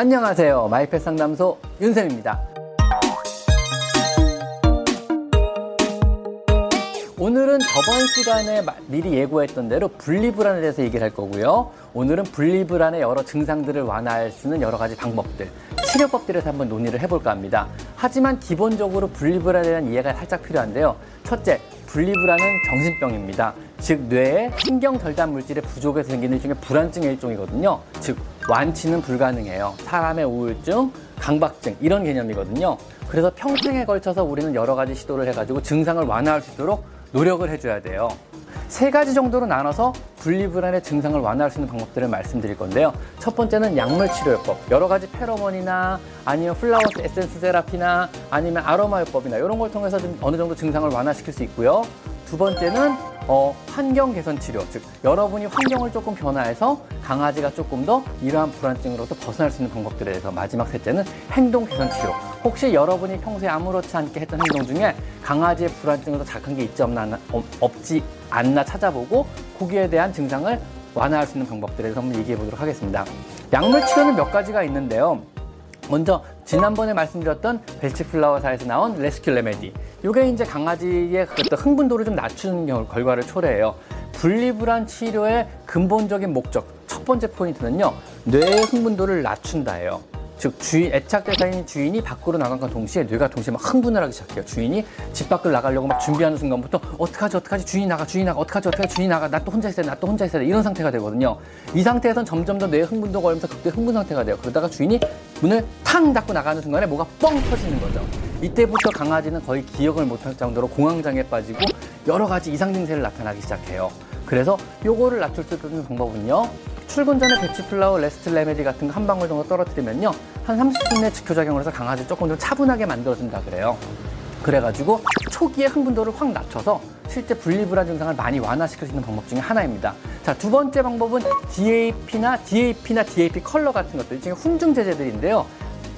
안녕하세요. 마이펫 상담소 윤쌤입니다. 오늘은 저번 시간에 미리 예고했던 대로 분리불안에 대해서 얘기를 할 거고요. 오늘은 분리불안의 여러 증상들을 완화할 수 있는 여러 가지 방법들, 치료법들에서 한번 논의를 해볼까 합니다. 하지만 기본적으로 분리불안에 대한 이해가 살짝 필요한데요. 첫째, 분리불안은 정신병입니다. 즉 뇌에 신경 절단 물질의 부족에서 생기는 일종의 불안증의 일종이거든요. 즉 완치는 불가능해요. 사람의 우울증, 강박증 이런 개념이거든요. 그래서 평생에 걸쳐서 우리는 여러 가지 시도를 해가지고 증상을 완화할 수 있도록 노력을 해줘야 돼요. 세 가지 정도로 나눠서 분리불안의 증상을 완화할 수 있는 방법들을 말씀드릴 건데요. 첫 번째는 약물 치료요법. 여러 가지 페로몬이나 아니면 flower's essence therapy나 아니면 아로마 요법이나 이런 걸 통해서 좀 어느 정도 증상을 완화시킬 수 있고요. 두 번째는 어, 환경 개선 치료, 즉 여러분이 환경을 조금 변화해서 강아지가 조금 더 이러한 불안증으로부터 벗어날 수 있는 방법들에 대해서 마지막 셋째는 행동 개선 치료. 혹시 여러분이 평소에 아무렇지 않게 했던 행동 중에 강아지의 불안증으로 작은 게 있지 없나 없지 않나 찾아보고 거기에 대한 증상을 완화할 수 있는 방법들에 대해서 한번 얘기해 보도록 하겠습니다. 약물 치료는 몇 가지가 있는데요. 먼저 지난번에 말씀드렸던 벨치플라워사에서 나온 레스큐 레메디. 이게 이제 강아지의 어떤 흥분도를 좀 낮추는 결과를 초래해요. 분리불안 치료의 근본적인 목적 첫 번째 포인트는요. 뇌의 흥분도를 낮춘다예요. 즉 주인 애착 대상인 주인이 밖으로 나간과 동시에 뇌가 동시에 막 흥분을 하기 시작해요. 주인이 집 밖을 나가려고 막 준비하는 순간부터 어떡하지 어떡하지 주인이 나가 주인이 나가 어떡하지 어떡하지 주인이 나가 나 또 혼자 있어야 돼나또 혼자 있어야 돼 이런 상태가 되거든요. 이 상태에선 점점 더 뇌의 흥분도가 오면서 극대 흥분 상태가 돼요. 그러다가 주인이 문을 탕 닫고 나가는 순간에 뭐가 뻥 터지는 거죠. 이때부터 강아지는 거의 기억을 못할 정도로 공황장애 빠지고 여러 가지 이상 증세를 나타나기 시작해요. 그래서 요거를 낮출 수 있는 방법은요. 출근 전에 Bach Flower, Rescue Remedy 같은 거 한 방울 정도 떨어뜨리면요. 한 30분 내에 직효작용을 해서 강아지 조금 좀 차분하게 만들어준다 그래요. 그래가지고 초기에 흥분도를 확 낮춰서 실제 분리불안 증상을 많이 완화시킬 수 있는 방법 중에 하나입니다. 자, 두 번째 방법은 DAP나 DAP나 DAP collar 같은 것들, 일종의 훈증 제제들인데요.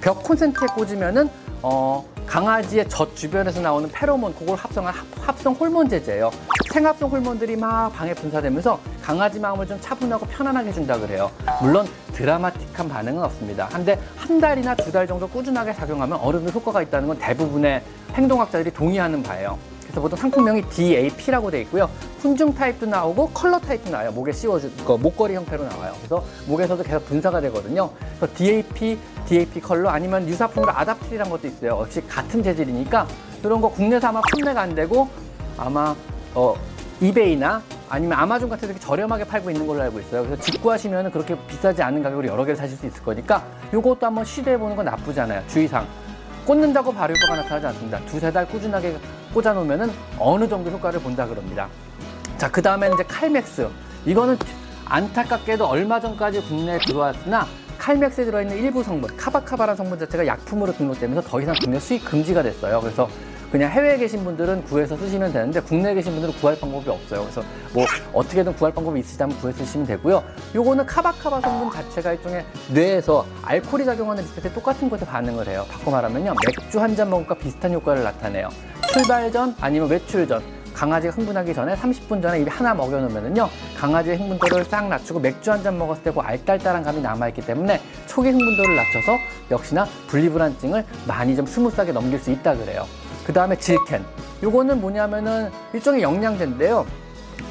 벽 콘센트에 꽂으면은 어, 강아지의 젖 주변에서 나오는 페로몬, 그걸 합성한 합, 성 호르몬 제제예요. 생합성 호르몬들이 막 방에 분사되면서 강아지 마음을 좀 차분하고 편안하게 해준다 그래요. 물론 드라마틱한 반응은 없습니다. 한데 한 달이나 두 달 정도 꾸준하게 작용하면 어느 정도 효과가 있다는 건 대부분의 행동학자들이 동의하는 바예요. 그래서 보통 상품명이 DAP라고 되어 있고요. 훈증 타입도 나오고 collar 타입도 나와요. 목에 씌워줄 거 목걸이 형태로 나와요. 그래서 목에서도 계속 분사가 되거든요. 그래서 DAP, DAP collar 아니면 유사품으로 아답틸이라는 것도 있어요. 역시 같은 재질이니까 이런 거 국내에서 아마 판매가 안 되고 아마 어 이베이나 아니면 아마존 같은 데 저렴하게 팔고 있는 걸로 알고 있어요. 그래서 직구하시면 그렇게 비싸지 않은 가격으로 여러 개를 사실 수 있을 거니까 이것도 한번 시도해 보는 건 나쁘지 않아요. 주의사항. 꽂는다고 바로 효과가 나타나지 않습니다. 두세 달 꾸준하게 꽂아놓으면 어느 정도 효과를 본다 그럽니다. 자, 그 다음에는 이제 칼맥스. 이거는 안타깝게도 얼마 전까지 국내에 들어왔으나 칼맥스에 들어있는 일부 성분, 카바카바라는 성분 자체가 약품으로 등록되면서 더 이상 국내 수입 금지가 됐어요. 그래서 그냥 해외에 계신 분들은 구해서 쓰시면 되는데 국내에 계신 분들은 구할 방법이 없어요. 그래서 뭐 어떻게든 구할 방법이 있으시다면 구해 쓰시면 되고요. 요거는 카바카바 성분 자체가 일종의 뇌에서 알코올이 작용하는 리셋에 똑같은 곳에 반응을 해요. 바꿔 말하면요. 맥주 한 잔 먹은 것과 비슷한 효과를 나타내요. 출발 전 아니면 외출 전 강아지가 흥분하기 전에 30분 전에 입에 하나 먹여놓으면요 강아지의 흥분도를 싹 낮추고 맥주 한 잔 먹었을 때고 알딸딸한 감이 남아있기 때문에 초기 흥분도를 낮춰서 역시나 분리불안증을 많이 좀 스무스하게 넘길 수 있다 그래요. 그 다음에 질켄. 요거는 뭐냐면은 일종의 영양제인데요.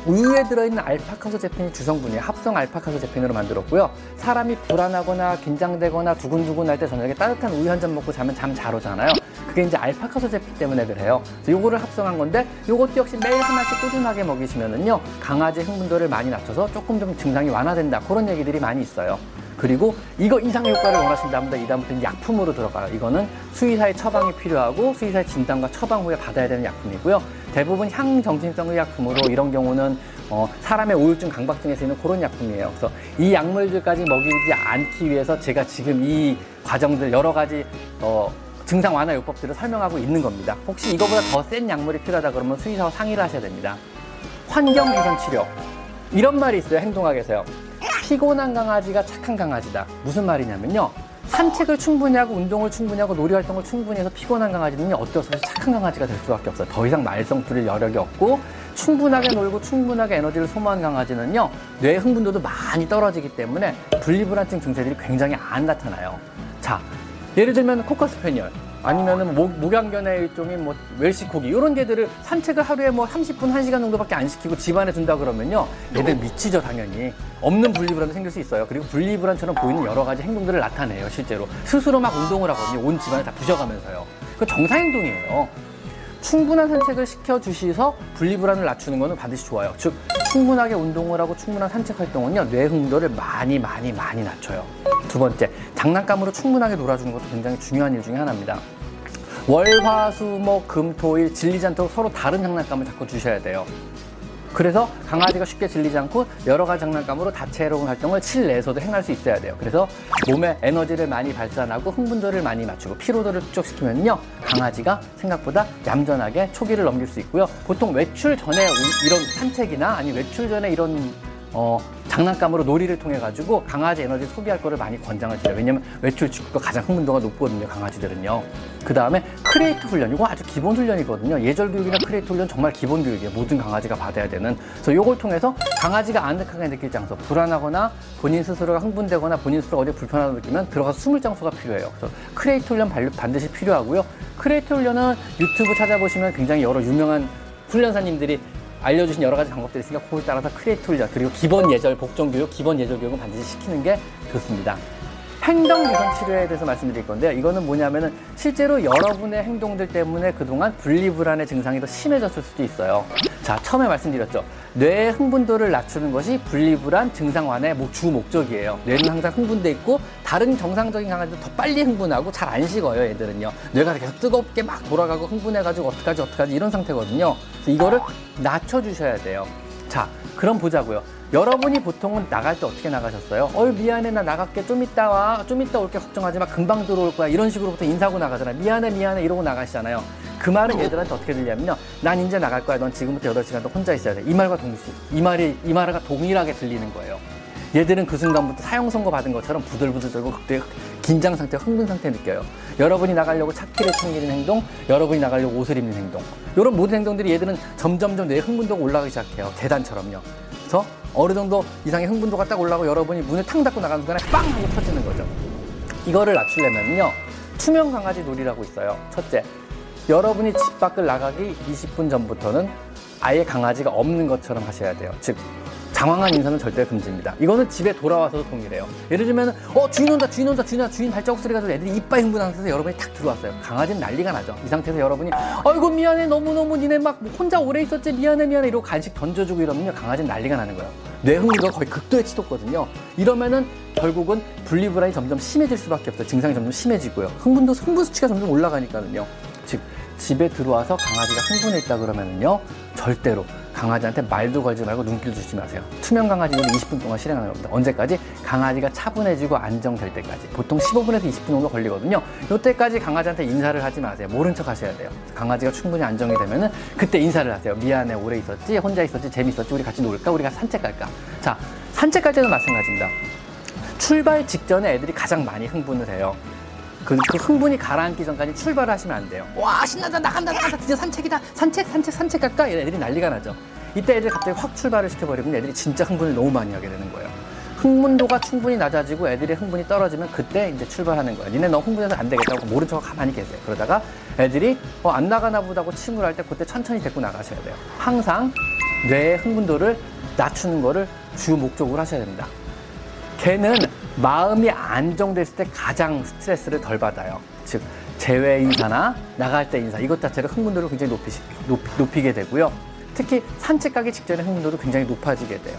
우유에 들어있는 alpha-casozepine이 주성분이에요. 합성 alpha-casozepine으로 만들었고요. 사람이 불안하거나 긴장되거나 두근두근 할 때 저녁에 따뜻한 우유 한 잔 먹고 자면 잠 잘 오잖아요. 그게 이제 alpha-casozepine 때문에 그래요. 그래서 요거를 합성한 건데 요것도 역시 매일 하나씩 꾸준하게 먹이시면은요 강아지 흥분도를 많이 낮춰서 조금 좀 증상이 완화된다 그런 얘기들이 많이 있어요. 그리고 이거 이상의 효과를 원하신다면 이다음부터 약품으로 들어가요. 이거는 수의사의 처방이 필요하고 수의사의 진단과 처방 후에 받아야 되는 약품이고요. 대부분 향정신성 의약품으로 이런 경우는 어, 사람의 우울증, 강박증에 쓰이는 그런 약품이에요. 그래서 이 약물들까지 먹이지 않기 위해서 제가 지금 이 과정들 여러 가지 어, 증상 완화 요법들을 설명하고 있는 겁니다. 혹시 이거보다 더 센 약물이 필요하다 그러면 수의사와 상의를 하셔야 됩니다. 환경 개선 치료. 이런 말이 있어요, 행동학에서요. 피곤한 강아지가 착한 강아지다. 무슨 말이냐면요. 산책을 충분히 하고 운동을 충분히 하고 놀이 활동을 충분히 해서 피곤한 강아지는 어쩔 수 없이 착한 강아지가 될 수밖에 없어요. 더 이상 말썽 부릴 여력이 없고 충분하게 놀고 충분하게 에너지를 소모한 강아지는요 뇌 흥분도도 많이 떨어지기 때문에 분리불안증 증세들이 굉장히 안 나타나요. 자, 예를 들면 코커스패니얼 아니면은 목, 목양견의 일종인 뭐 웰시코기 이런 개들을 산책을 하루에 뭐 30분, 1시간 정도밖에 안 시키고 집안에 둔다 그러면요. 얘들 미치죠, 당연히. 없는 분리불안도 생길 수 있어요. 그리고 분리불안처럼 보이는 여러 가지 행동들을 나타내요, 실제로. 스스로 막 운동을 하거든요. 온 집안을 다 부셔가면서요. 그 정상 행동이에요. 충분한 산책을 시켜주셔서 분리불안을 낮추는 것은 반드시 좋아요. 즉, 충분하게 운동을 하고 충분한 산책 활동은요, 뇌 흥도를 많이, 많이, 많이 낮춰요. 두 번째, 장난감으로 충분하게 놀아주는 것도 굉장히 중요한 일 중에 하나입니다. 월, 화, 수, 목, 금, 토, 일 질리지 않도록 서로 다른 장난감을 자꾸 주셔야 돼요. 그래서 강아지가 쉽게 질리지 않고 여러 가지 장난감으로 다채로운 활동을 실내에서도 행할 수 있어야 돼요. 그래서 몸에 에너지를 많이 발산하고 흥분도를 많이 낮추고 피로도를 축적시키면요. 강아지가 생각보다 얌전하게 초기를 넘길 수 있고요. 보통 외출 전에 이런 산책이나 아니 외출 전에 이런 어, 장난감으로 놀이를 통해 가지고 강아지 에너지 소비할 거를 많이 권장을 드려요. 왜냐면 외출 직후가 가장 흥분도가 높거든요. 강아지들은요. 그 다음에 crate 훈련. 이거 아주 기본 훈련이거든요. 예절 교육이나 crate 훈련 정말 기본 교육이에요. 모든 강아지가 받아야 되는. 그래서 이걸 통해서 강아지가 아늑하게 느낄 장소, 불안하거나 본인 스스로가 흥분되거나 본인 스스로 어디 불편하다 느끼면 들어가서 숨을 장소가 필요해요. 그래서 crate 훈련 반드시 필요하고요. crate 훈련은 유튜브 찾아보시면 굉장히 여러 유명한 훈련사님들이 알려주신 여러 가지 방법들이 있으니까 그걸 따라서 crate 훈련 그리고 기본 예절 복종 교육, 기본 예절 교육은 반드시 시키는 게 좋습니다. 행동 개선 치료에 대해서 말씀드릴 건데요. 이거는 뭐냐면은 실제로 여러분의 행동들 때문에 그동안 분리불안의 증상이 더 심해졌을 수도 있어요. 자, 처음에 말씀드렸죠. 뇌의 흥분도를 낮추는 것이 분리불안 증상 완화의 주 목적이에요. 뇌는 항상 흥분돼 있고 다른 정상적인 강아지도 더 빨리 흥분하고 잘 안 식어요, 얘들은요. 뇌가 계속 뜨겁게 막 돌아가고 흥분해가지고 어떡하지, 어떡하지 이런 상태거든요. 그래서 이거를 낮춰주셔야 돼요. 자, 그럼 보자고요. 여러분이 보통은 나갈 때 어떻게 나가셨어요? 어이 미안해 나 나갈게. 좀 이따 와. 좀 이따 올게. 걱정하지 마. 금방 들어올 거야. 이런 식으로부터 인사하고 나가잖아요. 미안해 미안해. 이러고 나가시잖아요. 그 말은 얘들한테 어떻게 들리냐면요. 난 이제 나갈 거야. 넌 지금부터 8시간 동 혼자 있어야 돼. 이 말과 동시 이 말이 이 말과 동일하게 들리는 거예요 얘들은 그 순간부터 사형 선고 받은 것처럼 부들부들 떨고 그때 긴장 상태, 흥분 상태 느껴요. 여러분이 나가려고 차키를 챙기는 행동, 여러분이 나가려고 옷을 입는 행동. 이런 모든 행동들이 얘들은 점점점 내 흥분도가 올라가기 시작해요. 계단처럼요. 그래서 어느 정도 이상의 흥분도가 딱 올라가고 여러분이 문을 탕 닫고 나가는 순간에 빵 하고 터지는 거죠. 이거를 낮추려면요. 투명 강아지 놀이라고 있어요. 첫째, 여러분이 집 밖을 나가기 20분 전부터는 아예 강아지가 없는 것처럼 하셔야 돼요. 즉, 장황한 인사는 절대 금지입니다. 이거는 집에 돌아와서도 동일해요. 예를 들면, 어, 주인 온다, 주인 온다, 주인 온다, 주인 발자국 소리가 들려 애들이 이빨 흥분한 상태에서 여러분이 탁 들어왔어요. 강아지는 난리가 나죠. 이 상태에서 여러분이, 아이고, 미안해, 너무너무 니네 막 혼자 오래 있었지, 미안해, 미안해, 이러고 간식 던져주고 이러면요. 강아지는 난리가 나는 거예요. 뇌 흥분도가 거의 극도에 치솟거든요. 이러면은 결국은 분리불안이 점점 심해질 수밖에 없어요. 증상이 점점 심해지고요. 흥분도, 흥분 수치가 점점 올라가니까는요. 즉, 집에 들어와서 강아지가 흥분했다 그러면은요. 절대로 강아지한테 말도 걸지 말고 눈길 주지 마세요. 투명 강아지는 20분 동안 실행하는 겁니다. 언제까지? 강아지가 차분해지고 안정될 때까지. 보통 15분에서 20분 정도 걸리거든요. 이때까지 강아지한테 인사를 하지 마세요. 모른 척 하셔야 돼요. 강아지가 충분히 안정이 되면은 그때 인사를 하세요. 미안해, 오래 있었지? 혼자 있었지? 재밌었지? 우리 같이 놀까? 우리가 산책 갈까? 자, 산책 갈 때도 마찬가지입니다. 출발 직전에 애들이 가장 많이 흥분을 해요. 그, 그 흥분이 가라앉기 전까지 출발을 하시면 안 돼요. 와, 신나다, 나간다, 나간다, 드디어 산책이다. 산책, 산책, 산책 갈까? 애들이 난리가 나죠. 이때 애들이 갑자기 확 출발을 시켜버리면 애들이 진짜 흥분을 너무 많이 하게 되는 거예요. 흥분도가 충분히 낮아지고 애들의 흥분이 떨어지면 그때 이제 출발하는 거예요. 니네 너무 흥분해서 안 되겠다고 모른 척 가만히 계세요. 그러다가 애들이 어, 안 나가나 보다고 침을 할때 그때 천천히 데리고 나가셔야 돼요. 항상 뇌의 흥분도를 낮추는 거를 주 목적으로 하셔야 됩니다. 개는 마음이 안정됐을 때 가장 스트레스를 덜 받아요. 즉, 제외 인사나 나갈 때 인사, 이것 자체를 흥분도를 굉장히 높이, 높이, 게 되고요. 특히 산책 가기 직전에 흥분도도 굉장히 높아지게 돼요.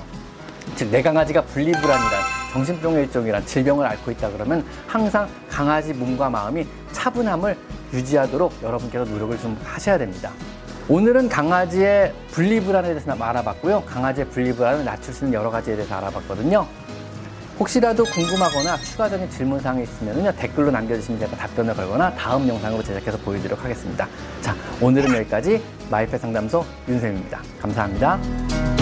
즉, 내 강아지가 분리불안이란 정신병의 일종이란 질병을 앓고 있다 그러면 항상 강아지 몸과 마음이 차분함을 유지하도록 여러분께서 노력을 좀 하셔야 됩니다. 오늘은 강아지의 분리불안에 대해서 알아봤고요. 강아지의 분리불안을 낮출 수 있는 여러 가지에 대해서 알아봤거든요. 혹시라도 궁금하거나 추가적인 질문사항이 있으면 댓글로 남겨주시면 제가 답변을 걸거나 다음 영상으로 제작해서 보여드리도록 하겠습니다. 자, 오늘은 여기까지 마이펫 상담소 윤쌤입니다. 감사합니다.